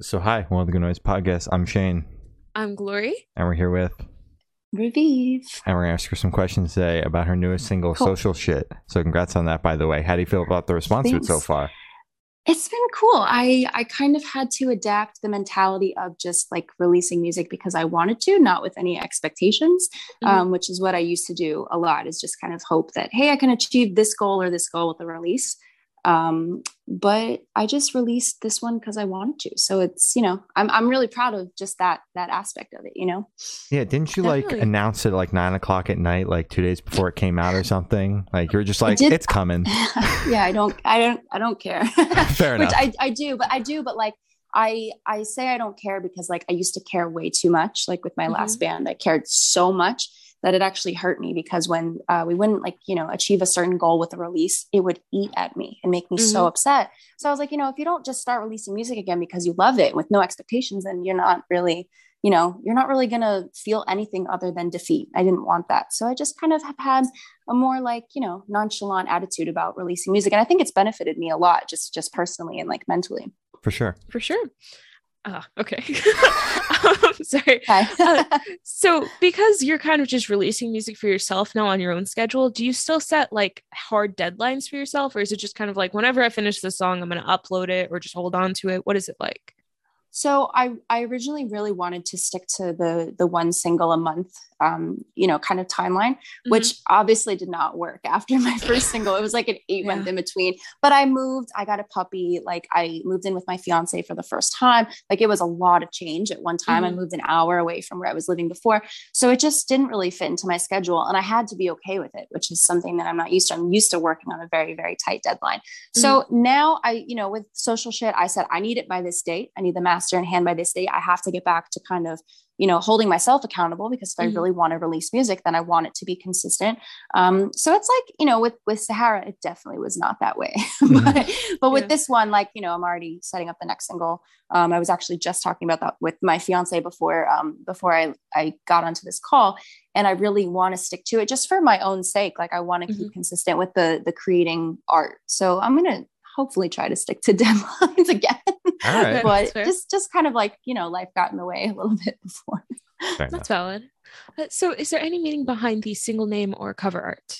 So, hi, one of the Good Noise Podcast. I'm Shane, I'm Glory. and we're here with, Revive. and we're gonna ask her some questions today about her newest single, Cool. "Social Shit." So, congrats on that, by the way. How do you feel about the response to it so far? It's been cool. I I kind of had to adapt the mentality of just like releasing music because I wanted to, not with any expectations, Mhm. um, which is what I used to do a lot. Is just kind of hope that hey, I can achieve this goal or this goal with the release. Um, but I just released this one because I wanted to. So it's you know I'm I'm really proud of just that that aspect of it. You know. Yeah, didn't you like announce it like nine o'clock at night, like two days before it came out or something? Like you were just like, did- "It's coming." yeah, I don't, I don't, I don't care. Fair Which enough. I, I do, but I do, but like I, I say I don't care because like I used to care way too much. Like with my last band, I cared so much that it actually hurt me because when uh, we wouldn't like you know achieve a certain goal with a release, it would eat at me and make me so upset. So I was like, you know, if you don't just start releasing music again because you love it with no expectations, then you're not really you know, you're not really going to feel anything other than defeat. I didn't want that. So I just kind of have had a more like, you know, nonchalant attitude about releasing music. And I think it's benefited me a lot, just, just personally and like mentally. For sure. For sure. Ah, okay. um, sorry. Uh, So, because you're kind of just releasing music for yourself now on your own schedule, do you still set like hard deadlines for yourself, or is it just kind of like whenever I finish the song, I'm going to upload it or just hold on to it? What is it like? So I, I originally really wanted to stick to the the one single a month, um, you know, kind of timeline, which obviously did not work after my first single. It was like an eight month in between. But I moved, I got a puppy, like I moved in with my fiance for the first time. Like it was a lot of change at one time. I Mhm. moved an hour away from where I was living before. So it just didn't really fit into my schedule. And I had to be okay with it, which is something that I'm not used to. I'm used to working on a very, very tight deadline. So now I, you know, with social shit, I said, I need it by this date. I need the master in hand by this date. I have to get back to kind of, you know, holding myself accountable because if Mhm. I really want to release music, then I want it to be consistent. Um, so it's like, you know, with with Sahara, it definitely was not that way. but, but with Yeah. this one, like, you know, I'm already setting up the next single. Um, I was actually just talking about that with my fiance before um before I, I got onto this call. And I really want to stick to it just for my own sake. Like I want to keep consistent with the the creating art. So I'm gonna hopefully try to stick to deadlines again. All right. But just just kind of like, you know, life got in the way a little bit before. Fair enough. That's valid. Uh, so, is there any meaning behind the single name or cover art?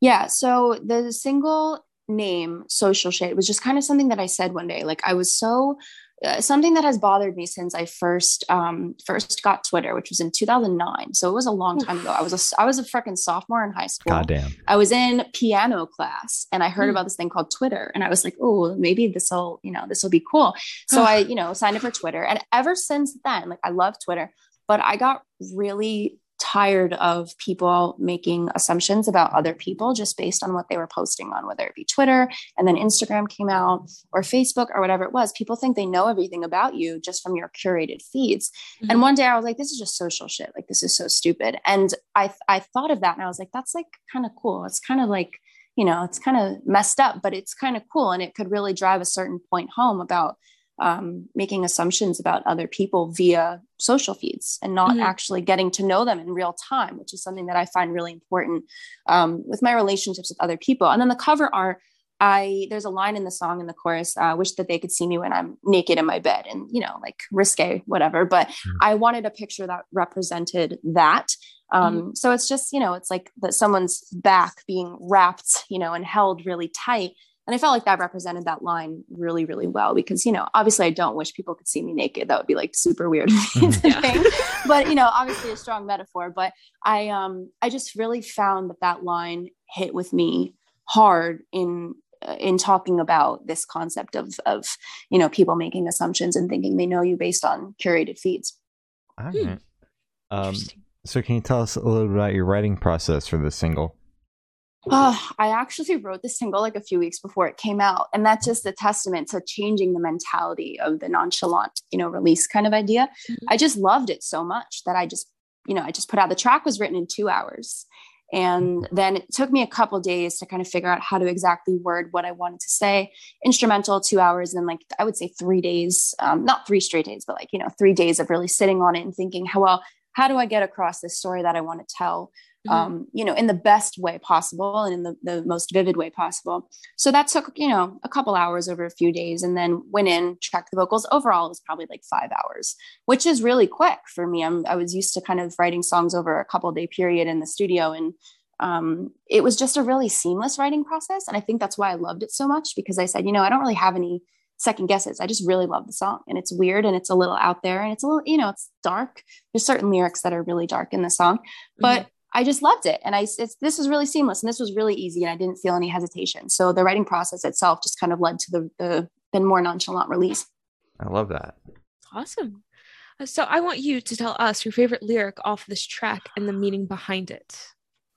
Yeah. So the single name, Social Shit, was just kind of something that I said one day. Like I was so uh, something that has bothered me since I first um, first got Twitter, which was in 2009. So it was a long time ago. I was a I was a freaking sophomore in high school. Goddamn. I was in piano class and I heard Hmm. about this thing called Twitter and I was like, oh, maybe this will, you know, this will be cool. So I, you know, signed up for Twitter. And ever since then, like I love Twitter, but I got really tired of people making assumptions about other people just based on what they were posting on, whether it be Twitter and then Instagram came out or Facebook or whatever it was. People think they know everything about you just from your curated feeds. And Mhm. one day I was like, this is just social shit. Like this is so stupid. And I I thought of that and I was like, that's like kind of cool. It's kind of like, you know, it's kind of messed up, but it's kind of cool. And it could really drive a certain point home about um, making assumptions about other people via social feeds and not Mhm. actually getting to know them in real time, which is something that I find really important um, with my relationships with other people. And then the cover art, I there's a line in the song in the chorus, uh, wish that they could see me when I'm naked in my bed and you know, like risque, whatever. But Mm. I wanted a picture that represented that. Um, So it's just, you know, it's like that someone's back being wrapped, you know, and held really tight. And I felt like that represented that line really, really well because, you know, obviously I don't wish people could see me naked. That would be like super weird Yeah. But, you know, obviously a strong metaphor. But I um I just really found that that line hit with me hard in uh, in talking about this concept of of you know people making assumptions and thinking they know you based on curated feeds. All Hmm. Um, Interesting. so, can you tell us a little bit about your writing process for this single? Oh, I actually wrote this single like a few weeks before it came out, and that's just a testament to changing the mentality of the nonchalant, you know, release kind of idea. Mhm. I just loved it so much that I just, you know, I just put out the track was written in two hours, and then it took me a couple days to kind of figure out how to exactly word what I wanted to say. Instrumental, two hours, and then like I would say three days, um, not three straight days, but like you know, three days of really sitting on it and thinking, how well, how do I get across this story that I want to tell? Mm-hmm. um, you know, in the best way possible and in the, the most vivid way possible. So that took, you know, a couple hours over a few days and then went in, checked the vocals. Overall, it was probably like five hours, which is really quick for me. I'm, I was used to kind of writing songs over a couple day period in the studio and um, it was just a really seamless writing process. And I think that's why I loved it so much because I said, you know, I don't really have any second guesses. I just really love the song and it's weird and it's a little out there and it's a little, you know, it's dark. There's certain lyrics that are really dark in the song, but mm-hmm. I just loved it. And I, this was really seamless and this was really easy and I didn't feel any hesitation. So the writing process itself just kind of led to the, the, the more nonchalant release. I love that. Awesome. Uh, so I want you to tell us your favorite lyric off this track and the meaning behind it.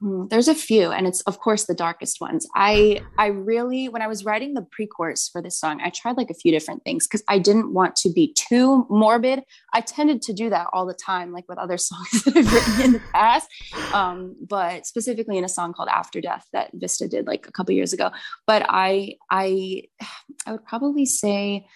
Hmm, there's a few, and it's of course the darkest ones. I I really when I was writing the pre-chorus for this song, I tried like a few different things because I didn't want to be too morbid. I tended to do that all the time, like with other songs that I've written in the past. Um, but specifically in a song called After Death that Vista did like a couple years ago. But I I I would probably say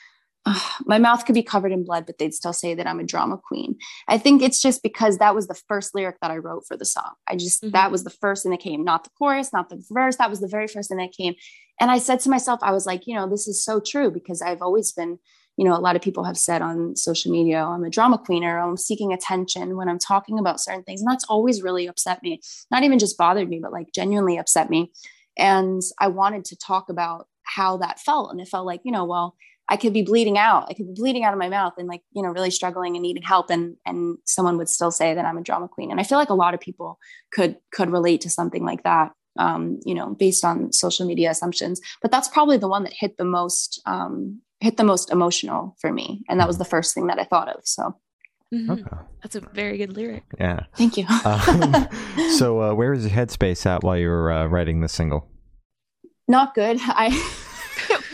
my mouth could be covered in blood, but they'd still say that I'm a drama queen. I think it's just because that was the first lyric that I wrote for the song. I just, mm-hmm. that was the first thing that came, not the chorus, not the verse. That was the very first thing that came. And I said to myself, I was like, you know, this is so true because I've always been, you know, a lot of people have said on social media, I'm a drama queen or I'm seeking attention when I'm talking about certain things. And that's always really upset me. Not even just bothered me, but like genuinely upset me. And I wanted to talk about how that felt. And it felt like, you know, well, I could be bleeding out. I could be bleeding out of my mouth and like, you know, really struggling and needing help. And and someone would still say that I'm a drama queen. And I feel like a lot of people could could relate to something like that. Um, you know, based on social media assumptions. But that's probably the one that hit the most um hit the most emotional for me. And that was the first thing that I thought of. So mm-hmm. okay. that's a very good lyric. Yeah. Thank you. um, so uh, where is your headspace at while you were uh, writing the single? Not good. I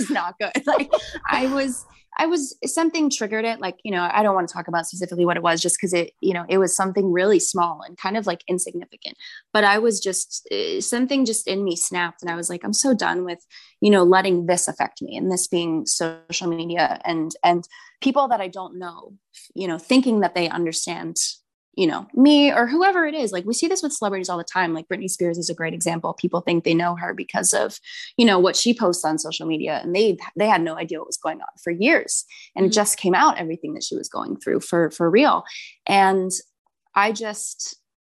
not good. Like I was, I was something triggered it. Like you know, I don't want to talk about specifically what it was, just because it, you know, it was something really small and kind of like insignificant. But I was just uh, something just in me snapped, and I was like, I'm so done with, you know, letting this affect me, and this being social media and and people that I don't know, you know, thinking that they understand you know, me or whoever it is. Like we see this with celebrities all the time. Like Britney Spears is a great example. People think they know her because of, you know, what she posts on social media and they they had no idea what was going on for years. And mm-hmm. it just came out everything that she was going through for for real. And I just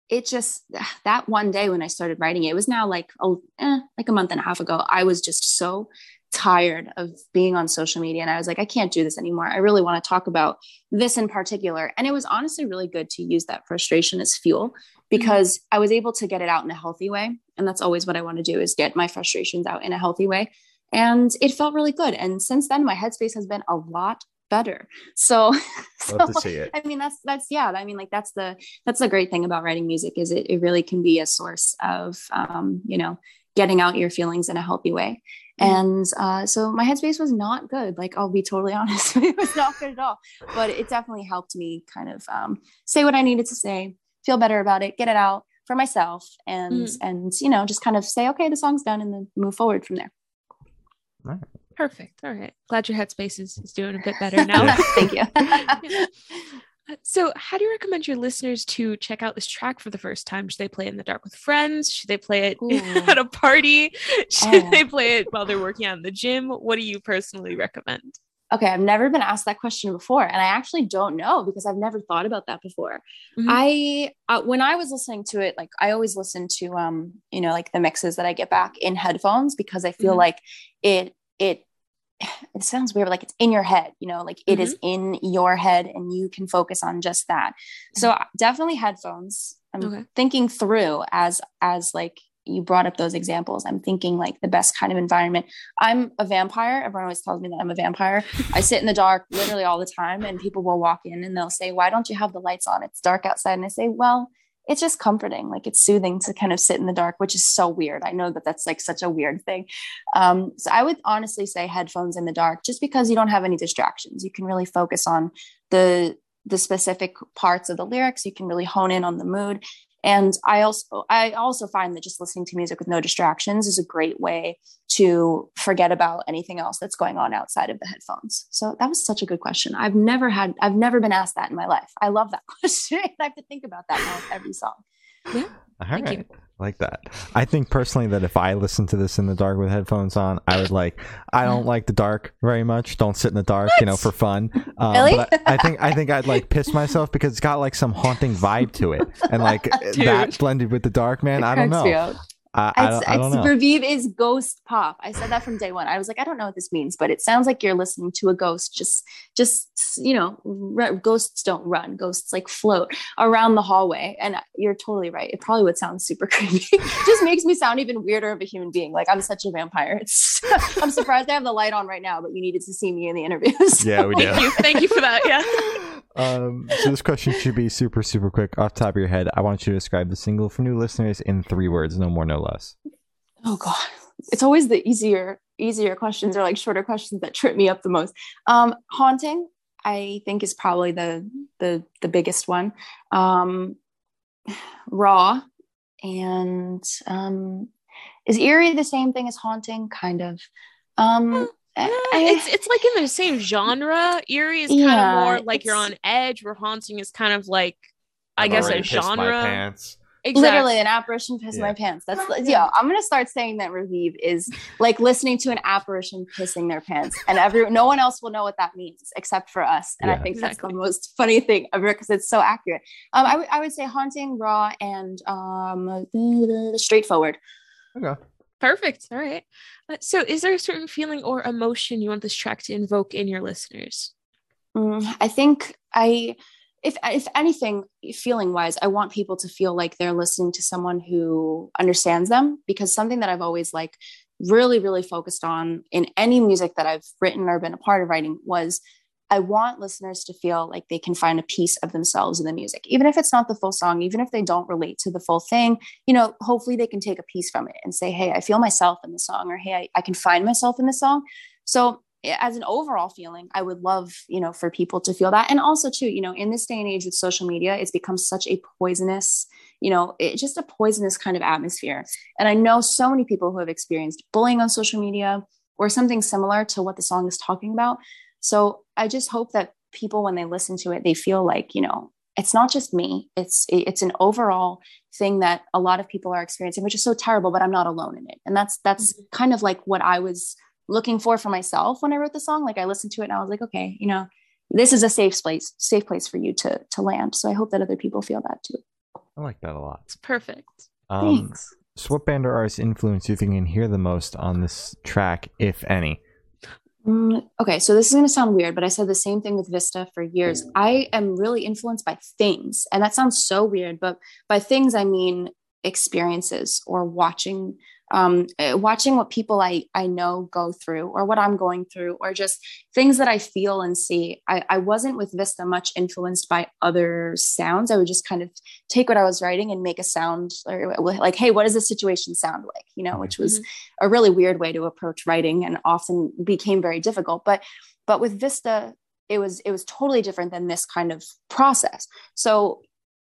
it just that one day when I started writing it, it was now like a, eh, like a month and a half ago. I was just so tired of being on social media. And I was like, I can't do this anymore. I really want to talk about this in particular. And it was honestly really good to use that frustration as fuel because mm-hmm. I was able to get it out in a healthy way. And that's always what I want to do is get my frustrations out in a healthy way. And it felt really good. And since then, my headspace has been a lot better. So, so to see it. I mean, that's that's yeah. I mean, like that's the that's the great thing about writing music is it, it really can be a source of um, you know getting out your feelings in a healthy way. Mm-hmm. And uh, so my headspace was not good. Like I'll be totally honest, it was not good at all. But it definitely helped me kind of um, say what I needed to say, feel better about it, get it out for myself, and mm. and you know just kind of say, okay, the song's done, and then move forward from there. All right. Perfect. All right. Glad your headspace is, is doing a bit better now. Thank you. yeah. So, how do you recommend your listeners to check out this track for the first time? Should they play it in the dark with friends? Should they play it Ooh. at a party? Should oh. they play it while they're working out in the gym? What do you personally recommend? Okay, I've never been asked that question before, and I actually don't know because I've never thought about that before. Mm-hmm. I uh, when I was listening to it, like I always listen to um, you know, like the mixes that I get back in headphones because I feel mm-hmm. like it it it sounds weird like it's in your head you know like it mm-hmm. is in your head and you can focus on just that so mm-hmm. definitely headphones i'm okay. thinking through as as like you brought up those examples i'm thinking like the best kind of environment i'm a vampire everyone always tells me that i'm a vampire i sit in the dark literally all the time and people will walk in and they'll say why don't you have the lights on it's dark outside and i say well it's just comforting like it's soothing to kind of sit in the dark which is so weird. I know that that's like such a weird thing. Um, so i would honestly say headphones in the dark just because you don't have any distractions. You can really focus on the the specific parts of the lyrics. You can really hone in on the mood and i also i also find that just listening to music with no distractions is a great way to forget about anything else that's going on outside of the headphones so that was such a good question i've never had i've never been asked that in my life i love that question i have to think about that now with every song Yeah. All Thank right. you. Like that. I think personally that if I listen to this in the dark with headphones on, I would like. I don't like the dark very much. Don't sit in the dark, you know, for fun. Um, Really? But I, I think I think I'd like piss myself because it's got like some haunting vibe to it, and like Dude. that blended with the dark, man. It I don't know. Up. I, I, It's, don't, I don't it's know. Revive is ghost pop. I said that from day one. I was like, I don't know what this means, but it sounds like you're listening to a ghost. Just, just you know, r- ghosts don't run. Ghosts like float around the hallway. And you're totally right. It probably would sound super creepy. just makes me sound even weirder of a human being. Like I'm such a vampire. It's, I'm surprised I have the light on right now, but you needed to see me in the interview. Yeah, we do. Thank you. Thank you for that. Yeah. Um, so this question should be super, super quick. Off top of your head, I want you to describe the single for new listeners in three words, no more, no less. oh god. It's always the easier easier questions or like shorter questions that trip me up the most. Um haunting i think is probably the the the biggest one. Um raw and um is eerie the same thing as haunting? Kind of. Um I- it's it's like in the same genre. Eerie is kind Yeah, of more like you're on edge, where haunting is kind of like I I've guess a pissed my genre. pants. literally an apparition pissing Yeah. my pants that's Yeah. yeah i'm gonna start saying that revive is like listening to an apparition pissing their pants and every no one else will know what that means except for us and i Yeah. think that's the most funny thing ever because it's so accurate um I would- I would say haunting raw and um straightforward Okay. Perfect. All right. Uh, so, is there a certain feeling or emotion you want this track to invoke in your listeners? Mm, I think I, if if anything, feeling wise, I want people to feel like they're listening to someone who understands them because something that I've always like really really focused on in any music that I've written or been a part of writing was I want listeners to feel like they can find a piece of themselves in the music, even if it's not the full song, even if they don't relate to the full thing. You know, hopefully they can take a piece from it and say, "Hey, I feel myself in the song," or "Hey, I, I can find myself in the song." So eh, as an overall feeling i would love you know for people to feel that and also too you know in this day and age with social media it's become such a poisonous you know it, just a poisonous kind of atmosphere and i know so many people who have experienced bullying on social media or something similar to what the song is talking about so i just hope that people when they listen to it they feel like you know it's not just me it's it's an overall thing that a lot of people are experiencing which is so terrible but i'm not alone in it and that's that's kind of like what i was looking for for myself when I wrote the song. Like I listened to it and I was like, okay, you know, this is a safe place, safe place for you to to land. So I hope that other people feel that too. I like that a lot. It's perfect. Um, Thanks. so what band or artist influence do you think you can hear the most on this track, if any? Mm, okay, so this is going to sound weird, but I said the same thing with Vista for years. I am really influenced by things, and that sounds so weird, but by things I mean experiences or watching um, uh, watching what people I, I know go through or what I'm going through or just things that I feel and see. I, I wasn't with Vista much influenced by other sounds. I would just kind of take what I was writing and make a sound or like, hey, what does this situation sound like? You know, which was a really weird way to approach writing and often became very difficult. But but with Vista, it was it was totally different than this kind of process. So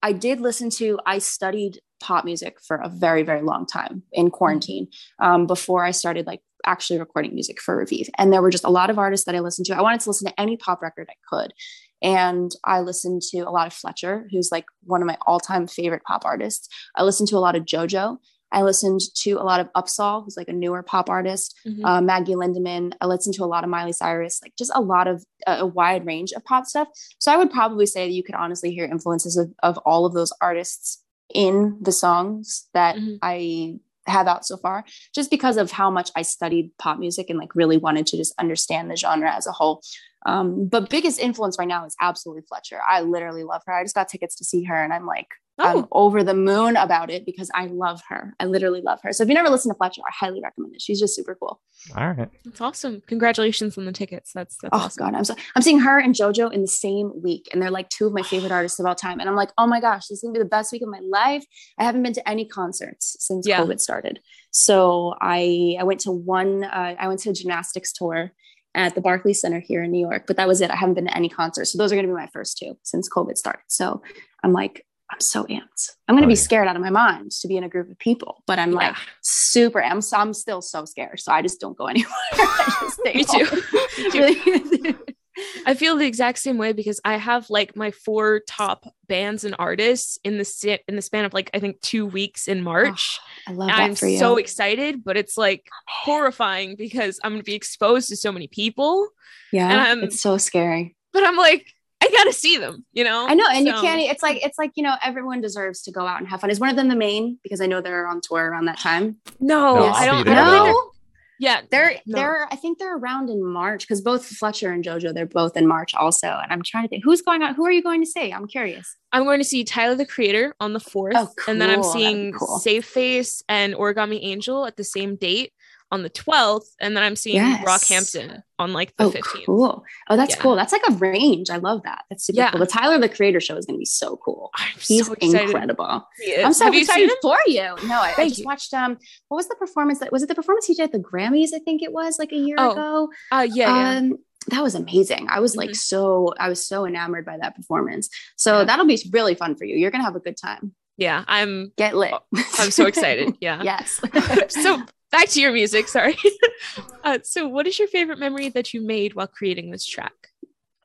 I did listen to, I studied pop music for a very, very long time in quarantine um, before I started like actually recording music for Revive. And there were just a lot of artists that I listened to. I wanted to listen to any pop record I could. And I listened to a lot of Fletcher, who's like one of my all time favorite pop artists. I listened to a lot of JoJo. I listened to a lot of Upsahl, who's like a newer pop artist, Mhm. uh, Maggie Lindemann. I listened to a lot of Miley Cyrus, like just a lot of uh, a wide range of pop stuff. So I would probably say that you could honestly hear influences of, of all of those artists in the songs that Mhm. I have out so far, just because of how much I studied pop music and like really wanted to just understand the genre as a whole. Um, but biggest influence right now is absolutely Fletcher. I literally love her. I just got tickets to see her, and I'm like, I'm Oh, over the moon about it because I love her. I literally love her. So if you never listen to Fletcher, I highly recommend it. She's just super cool. All right. that's awesome. Congratulations on the tickets. That's that's oh awesome. god, I'm so I'm seeing her and JoJo in the same week, and they're like two of my favorite artists of all time. And I'm like, oh my gosh, this is gonna be the best week of my life. I haven't been to any concerts since Yeah. COVID started, so I I went to one. Uh, I went to a gymnastics tour at the Barclays Center here in New York, but that was it. I haven't been to any concerts, so those are gonna be my first two since COVID started. So I'm like. I'm so amped. I'm gonna Oh, be yeah. scared out of my mind to be in a group of people, but I'm like super. I'm I'm still so scared, so I just don't go anywhere. I Me too. Me too. I feel the exact same way because I have like my four top bands and artists in the si- in the span of like I think two weeks in March. Ah, I love And that I'm for you. so excited, but it's like horrifying because I'm gonna be exposed to so many people. yeah, and I'm- it's so scary. But I'm like, I gotta see them, you know? I know, and you can't. It's like it's like you know, everyone deserves to go out and have fun. Is one of them the Maine? Because I know they're on tour around that time. No, No, I I'll don't. be I there. don't think they're- No, yeah, they're No. they're. I think they're around in March because both Fletcher and JoJo they're both in March also. And I'm trying to think who's going on. Who are you going to see? I'm curious. I'm going to see Tyler the Creator on the 4th. Oh, And then I'm cool. That'd be seeing cool. Save Face and Origami Angel at the same date on the 12th. And then I'm seeing Yes. Brockhampton on like the Oh, 15th. cool. Oh, that's Yeah. cool. That's like a range. I love that. That's super Yeah. cool. The Tyler the Creator show is going to be so cool. I'm He's so excited. incredible. He. I'm so Have you excited seen for you. No, I, I just you. watched. Um, what was the performance? That was it. The performance he did at the Grammys. I think it was like a year Oh, ago. Uh, yeah, yeah. Um, that was amazing. I was like Mhm. so. I was so enamored by that performance. So Yeah. that'll be really fun for you. You're gonna have a good time. yeah, I'm Get lit. I'm so excited. Yeah. yes. so back to your music, sorry. uh, so what is your favorite memory that you made while creating this track?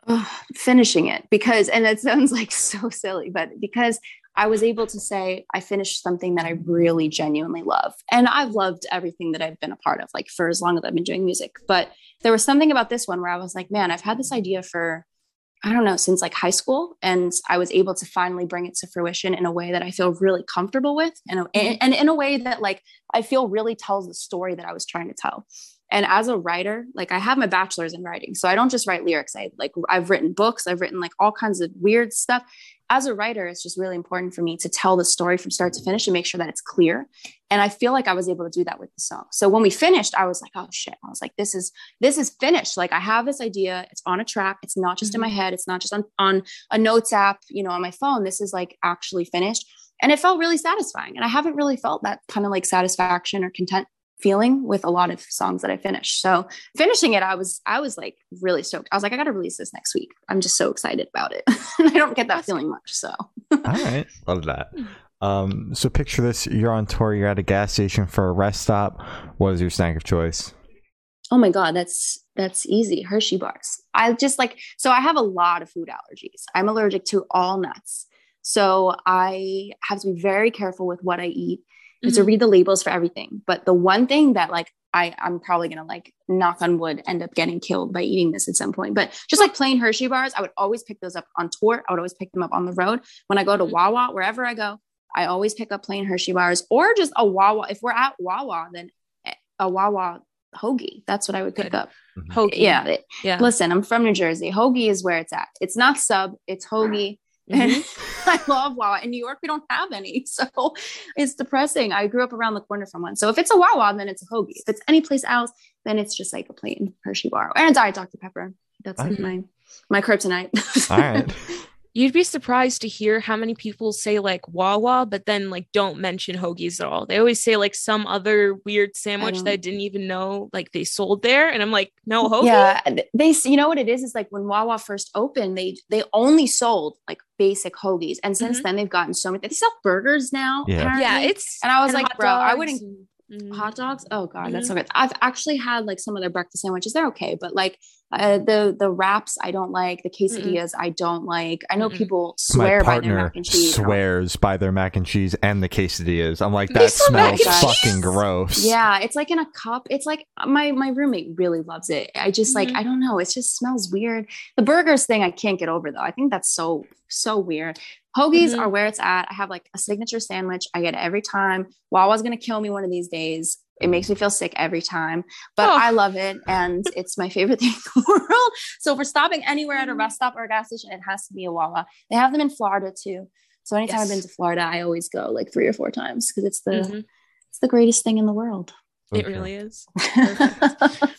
Ugh, finishing it because and it sounds like so silly but because i was able to say i finished something that i really genuinely love and i've loved everything that i've been a part of like for as long as i've been doing music but there was something about this one where i was like man i've had this idea for i don't know since like high school and i was able to finally bring it to fruition in a way that i feel really comfortable with and, and, mm-hmm. and in a way that like i feel really tells the story that i was trying to tell. And as a writer like i have my bachelor's in writing so i don't just write lyrics. I like i've written books i've written like all kinds of weird stuff as a writer it's just really important for me to tell the story from start to finish and make sure that it's clear. And i feel like i was able to do that with the song. So when we finished i was like oh shit. I was like this is this is finished. Like i have this idea. It's on a track. It's not just in my mm-hmm. head. It's not just on on a notes app you know on my phone. This is like actually finished. And it felt really satisfying. And i haven't really felt that kind of like satisfaction or content feeling with a lot of songs that I finished. So finishing it, I was I was like really stoked. I was like, I gotta release this next week. I'm just so excited about it. I don't get that feeling much. So All right, love that. Um, so picture this: you're on tour, you're at a gas station for a rest stop. What is your snack of choice? oh my God, that's that's easy. Hershey bars. I just like so I have a lot of food allergies. I'm allergic to all nuts. So I have to be very careful with what I eat. And to mm-hmm. read the labels for everything. But the one thing that like I I'm probably gonna like knock on wood end up getting killed by eating this at some point. But just like plain Hershey bars, I would always pick those up on tour. I would always pick them up on the road when I go to Mhm. Wawa, wherever I go. I always pick up plain Hershey bars or just a Wawa. If we're at Wawa, then eh, a Wawa hoagie. That's what I would pick Good. up. Mm-hmm. Hoagie. Yeah. Yeah. Listen, I'm from New Jersey. Hoagie is where it's at. It's not sub. It's hoagie. And Mhm. I love Wawa. In New York, we don't have any. So it's depressing. I grew up around the corner from one. So if it's a Wawa, then it's a hoagie. If it's any place else, then it's just like a plain Hershey bar and a Diet Dr. Pepper. That's like Okay. my my kryptonite. All right. You'd be surprised to hear how many people say like Wawa, but then like don't mention hoagies at all. They always say like some other weird sandwich don't- that I didn't even know like they sold there, and I'm like, no hoagie. Yeah, th- they you know what it is is like when Wawa first opened, they they only sold like basic hoagies, and since Mhm. then they've gotten so many. They sell burgers now. Yeah. yeah, it's And I was like, hot bro, I wouldn't- and- Mhm. hot dogs. Oh god, that's so good. I've actually had like some of their breakfast sandwiches. They're okay, but like uh, the the wraps, I don't like. The quesadillas, I don't like. I know Mm-mm. people swear by their mac and cheese. Swears by their mac and cheese and the quesadillas. I'm like, that sell smells fucking gross. Yeah, it's like in a cup. It's like my my roommate really loves it. I just like Mhm. I don't know. It just smells weird. The burgers thing I can't get over though. I think that's so so weird. Hoagies Mhm. are where it's at. I have like a signature sandwich. I get it every time. Wawa's gonna kill me one of these days. It makes me feel sick every time, but Oh. I love it and it's my favorite thing in the world. So if we're stopping anywhere at a Mhm. rest stop or a gas station, it has to be a Wawa. They have them in Florida too. So anytime I've been to Florida, I always go like three or four times because it's the Mhm. it's the greatest thing in the world. It Okay. really is.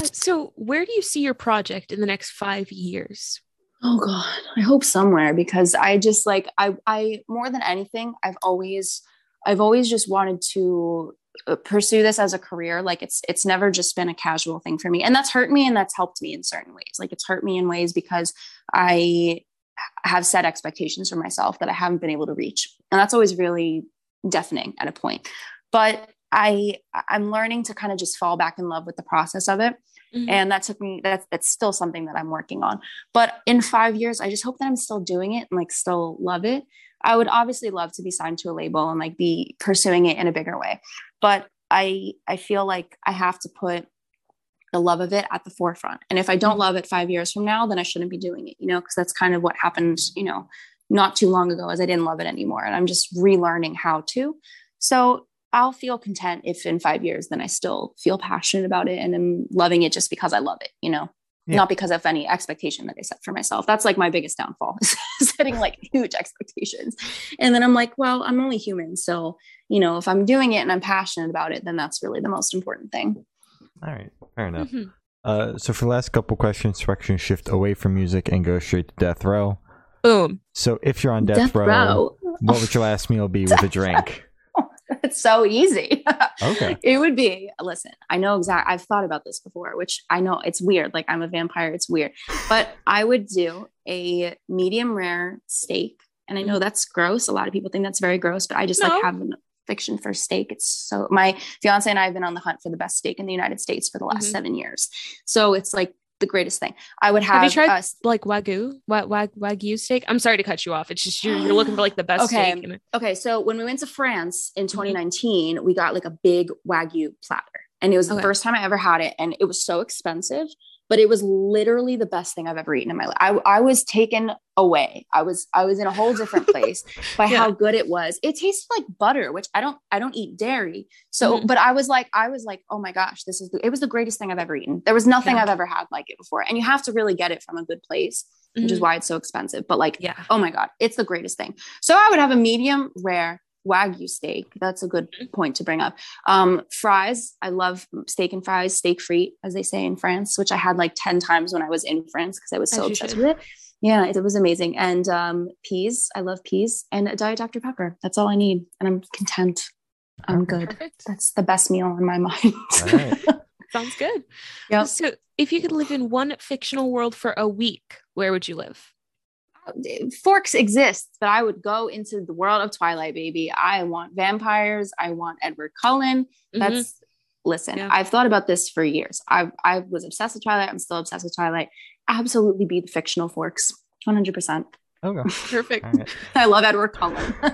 Uh, so, where do you see your project in the next five years? Oh god, I hope somewhere because I just like I I more than anything, I've always I've always just wanted to uh, pursue this as a career. Like it's it's never just been a casual thing for me. And that's hurt me and that's helped me in certain ways. Like it's hurt me in ways because i have set expectations for myself that i haven't been able to reach. And that's always really deafening at a point. But i i'm learning to kind of just fall back in love with the process of it Mhm. and that took me that's that's still something that i'm working on. But in five years i just hope that i'm still doing it and like still love it. I would obviously love to be signed to a label and like be pursuing it in a bigger way. But i i feel like i have to put the love of it at the forefront. And if i don't love it five years from now then i shouldn't be doing it you know because that's kind of what happened you know not too long ago as i didn't love it anymore. And i'm just relearning how to. So I'll feel content if in five years, then I still feel passionate about it and I'm loving it just because I love it, you know, Yeah. not because of any expectation that I set for myself. That's like my biggest downfall, setting like huge expectations. And then I'm like, well, I'm only human. So, you know, if I'm doing it and I'm passionate about it, then that's really the most important thing. All right, fair enough. Mhm. Uh, so for the last couple questions, direction shift away from music and go straight to death row. Boom. So if you're on death, row, what would your last meal be with a drink? It's so easy. Okay. It would be, listen, I know exactly, I've thought about this before, which I know it's weird. Like I'm a vampire, it's weird. But I would do a medium rare steak. And I know that's gross. A lot of people think that's very gross, but I just No. like have a fiction for steak. It's so my fiance and I have been on the hunt for the best steak in the United States for the last Mhm. seven years. So it's like the greatest thing. I would have, Have you tried uh, like wagyu, wag, wag, wagyu steak? I'm sorry to cut you off. It's just you're, you're looking for like the best Okay. steak. Okay, so when we went to France in Mm-hmm. 2019, we got like a big wagyu platter. And it was the Okay. first time I ever had it. And it was so expensive, but it was literally the best thing I've ever eaten in my life. I, I was taken away. I was I was in a whole different place by Yeah. how good it was. It tasted like butter, which I don't I don't eat dairy. So Mhm. but I was like, I was like, oh my gosh, this is the, it was the greatest thing I've ever eaten. There was nothing Yeah. I've ever had like it before. And you have to really get it from a good place, which is Mhm. why it's so expensive. But like Yeah. oh my god it's the greatest thing so i would have a medium rare wagyu steak. That's a good Mhm. point to bring up. Um fries. I love steak and fries steak frite as they say in france which i had like 10 times when i was in france because i was so you obsessed with it. Yeah it, it was amazing. And um peas. I love peas. And a diet dr pepper. That's all i need. And i'm content. I'm good. Perfect. that's the best meal in my mind. All right. Sounds good. Yeah. So if you could live in one fictional world for a week, where would you live? Forks exists, but I would go into the world of Twilight, baby. I want vampires. I want Edward Cullen. Mhm. That's listen. Yeah. I've thought about this for years. I I was obsessed with Twilight. I'm still obsessed with Twilight. Absolutely, be the fictional forks. 100. percent Okay. perfect. All right. I love Edward Cullen.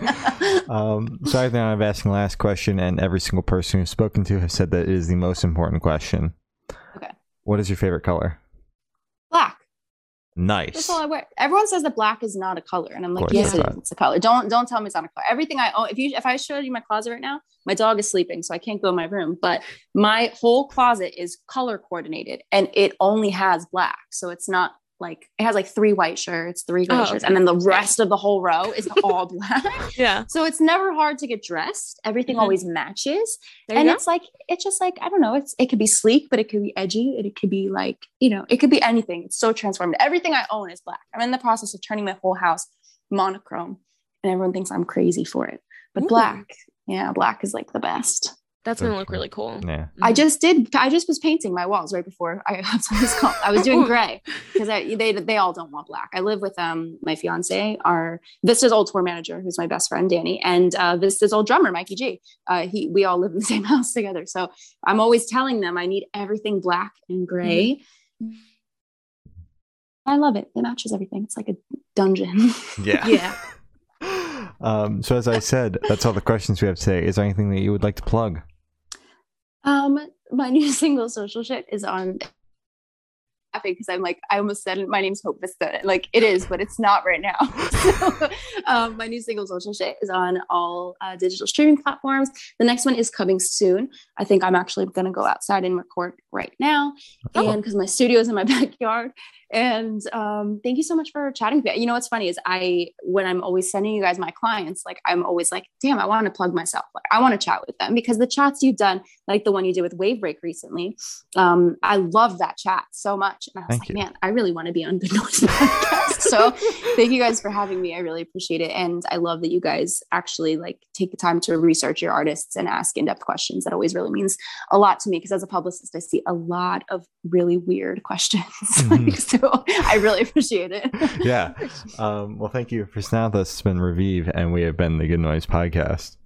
Um, so I think I'm asking the last question, and every single person who's spoken to has said that it is the most important question. Okay. What is your favorite color? Nice. That's all I wear. Everyone says that black is not a color, and I'm like, yes, it is. It's a color. Don't don't tell me it's not a color. Everything I own. If you if I showed you my closet right now, my dog is sleeping, so I can't go in my room. But my whole closet is color coordinated, and it only has black. So it's not like it has like three white shirts, three gray Oh, shirts, okay. and then the rest of the whole row is all black. Yeah. So it's never hard to get dressed. Everything Mhm. always matches There and it's like it's just like i don't know it's it could be sleek but it could be edgy and it could be like you know it could be anything it's so transformed. everything i own is black i'm in the process of turning my whole house monochrome and everyone thinks i'm crazy for it but Ooh. black yeah black is like the best That's For gonna look really cool. Yeah. i Mhm. just did i just was painting my walls right before i I was, called, I was doing gray because they they all don't want black i live with um my fiance our vista's old tour manager who's my best friend danny and uh vista's old drummer mikey g uh he we all live in the same house together so i'm always telling them i need everything black and gray i love it it matches everything it's like a dungeon Yeah. Yeah. Um, so as I said, that's all the questions we have today. Is there anything that you would like to plug? Um, my new single social shit is on laughing because I'm like, I almost said my name's Hope Vista. Like it is, but it's not right now. so, um, my new single social shit is on all uh, digital streaming platforms. The next one is coming soon. I think I'm actually gonna go outside and record right now. Oh. And because my studio is in my backyard. And um, thank you so much for chatting. with me. You know what's funny is I when I'm always sending you guys my clients, like I'm always like, damn, I want to plug myself. Like I want to chat with them because the chats you've done, like the one you did with Wave Break recently, um, I love that chat so much. And I was Thank like, you. man, I really want to be on the Good Noise podcast. so thank you guys for having me. I really appreciate it. And I love that you guys actually like take the time to research your artists and ask in-depth questions. That always really means a lot to me because as a publicist, I see a lot of really weird questions. Mhm. Like, so I really appreciate it. yeah. Um, well, thank you for. This has been Revive, and we have been the Good Noise Podcast.